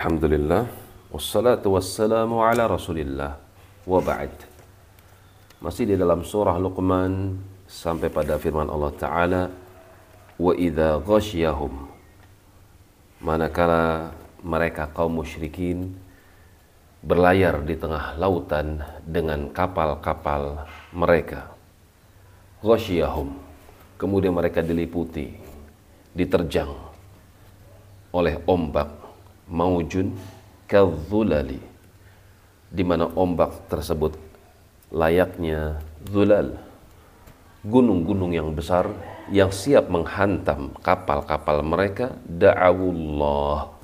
Alhamdulillah. Wassalatu wassalamu ala rasulillah. Wa ba'd. Masih di dalam surah Luqman Sampai pada firman Allah Ta'ala Wa idha ghasyahum Manakala mereka kaum musyrikin Berlayar di tengah lautan Dengan kapal-kapal mereka. Ghasyahum Kemudian mereka diliputi Diterjang Oleh ombak maujun kadzulali di mana ombak tersebut layaknya zulal gunung-gunung yang besar yang siap menghantam kapal-kapal mereka da'awullah.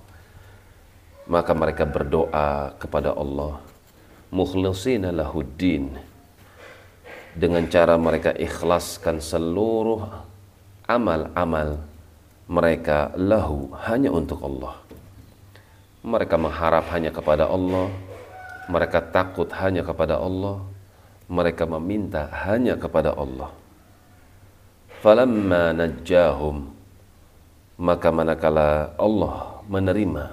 Maka mereka berdoa kepada Allah mukhlisina lahuddin. Dengan cara mereka ikhlaskan seluruh amal-amal mereka lahu hanya untuk Allah mereka mengharap hanya kepada Allah, mereka takut hanya kepada Allah, mereka meminta hanya kepada Allah. Falamma najjahum maka manakala Allah menerima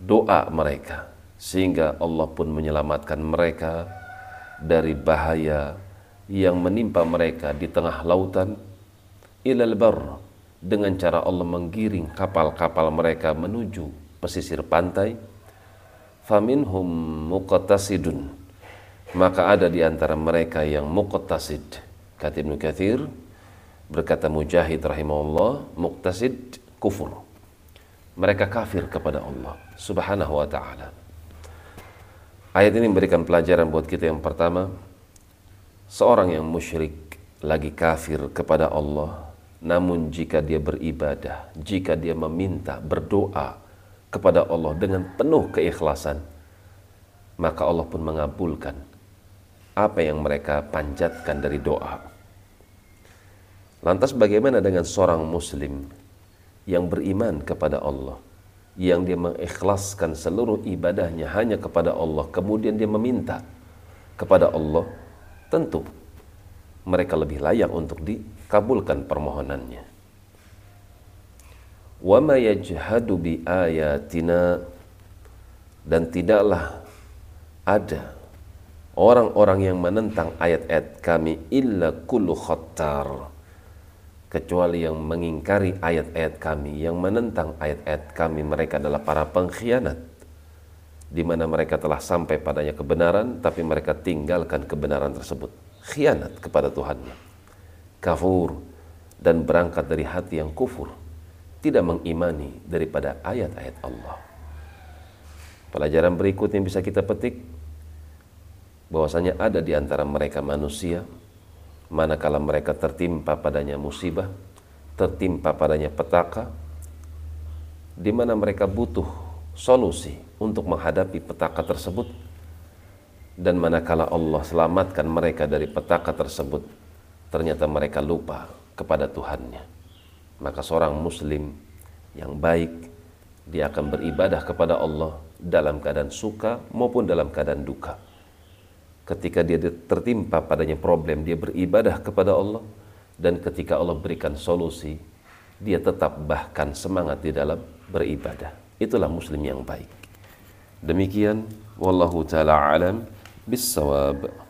doa mereka sehingga Allah pun menyelamatkan mereka dari bahaya yang menimpa mereka di tengah lautan. Ilal bar dengan cara Allah menggiring kapal-kapal mereka menuju pesisir pantai faminhum muqtasidun. Maka ada di antara mereka yang muqtasid. Kata Ibnu Katsir berkata Mujahid rahimahullah muqtasid kufur. Mereka kafir kepada Allah subhanahu wa ta'ala. Ayat ini memberikan pelajaran buat kita yang pertama seorang yang musyrik lagi kafir kepada Allah namun jika dia beribadah jika dia meminta berdoa kepada Allah dengan penuh keikhlasan, maka Allah pun mengabulkan apa yang mereka panjatkan dari doa. Lantas bagaimana dengan seorang muslim yang beriman kepada Allah, yang dia mengikhlaskan seluruh ibadahnya hanya kepada Allah, kemudian dia meminta kepada Allah, tentu mereka lebih layak untuk dikabulkan permohonannya wa ma yajhadu dan tidaklah ada orang-orang yang menentang ayat-ayat kami illa kullu khattar. Kecuali yang mengingkari ayat-ayat kami yang menentang ayat-ayat kami mereka adalah para pengkhianat. Di mana mereka telah sampai padanya kebenaran tapi mereka tinggalkan kebenaran tersebut. Khianat kepada Tuhannya. Kafur. Dan berangkat dari hati yang kufur tidak mengimani daripada ayat-ayat Allah. Pelajaran berikut yang bisa kita petik bahwasanya ada di antara mereka manusia manakala mereka tertimpa padanya musibah, tertimpa padanya petaka di mana mereka butuh solusi untuk menghadapi petaka tersebut dan manakala Allah selamatkan mereka dari petaka tersebut ternyata mereka lupa kepada Tuhannya maka seorang muslim yang baik dia akan beribadah kepada Allah dalam keadaan suka maupun dalam keadaan duka. Ketika dia tertimpa padanya problem, dia beribadah kepada Allah dan ketika Allah berikan solusi, dia tetap bahkan semangat di dalam beribadah. Itulah muslim yang baik. Demikian wallahu taala alam bisawab.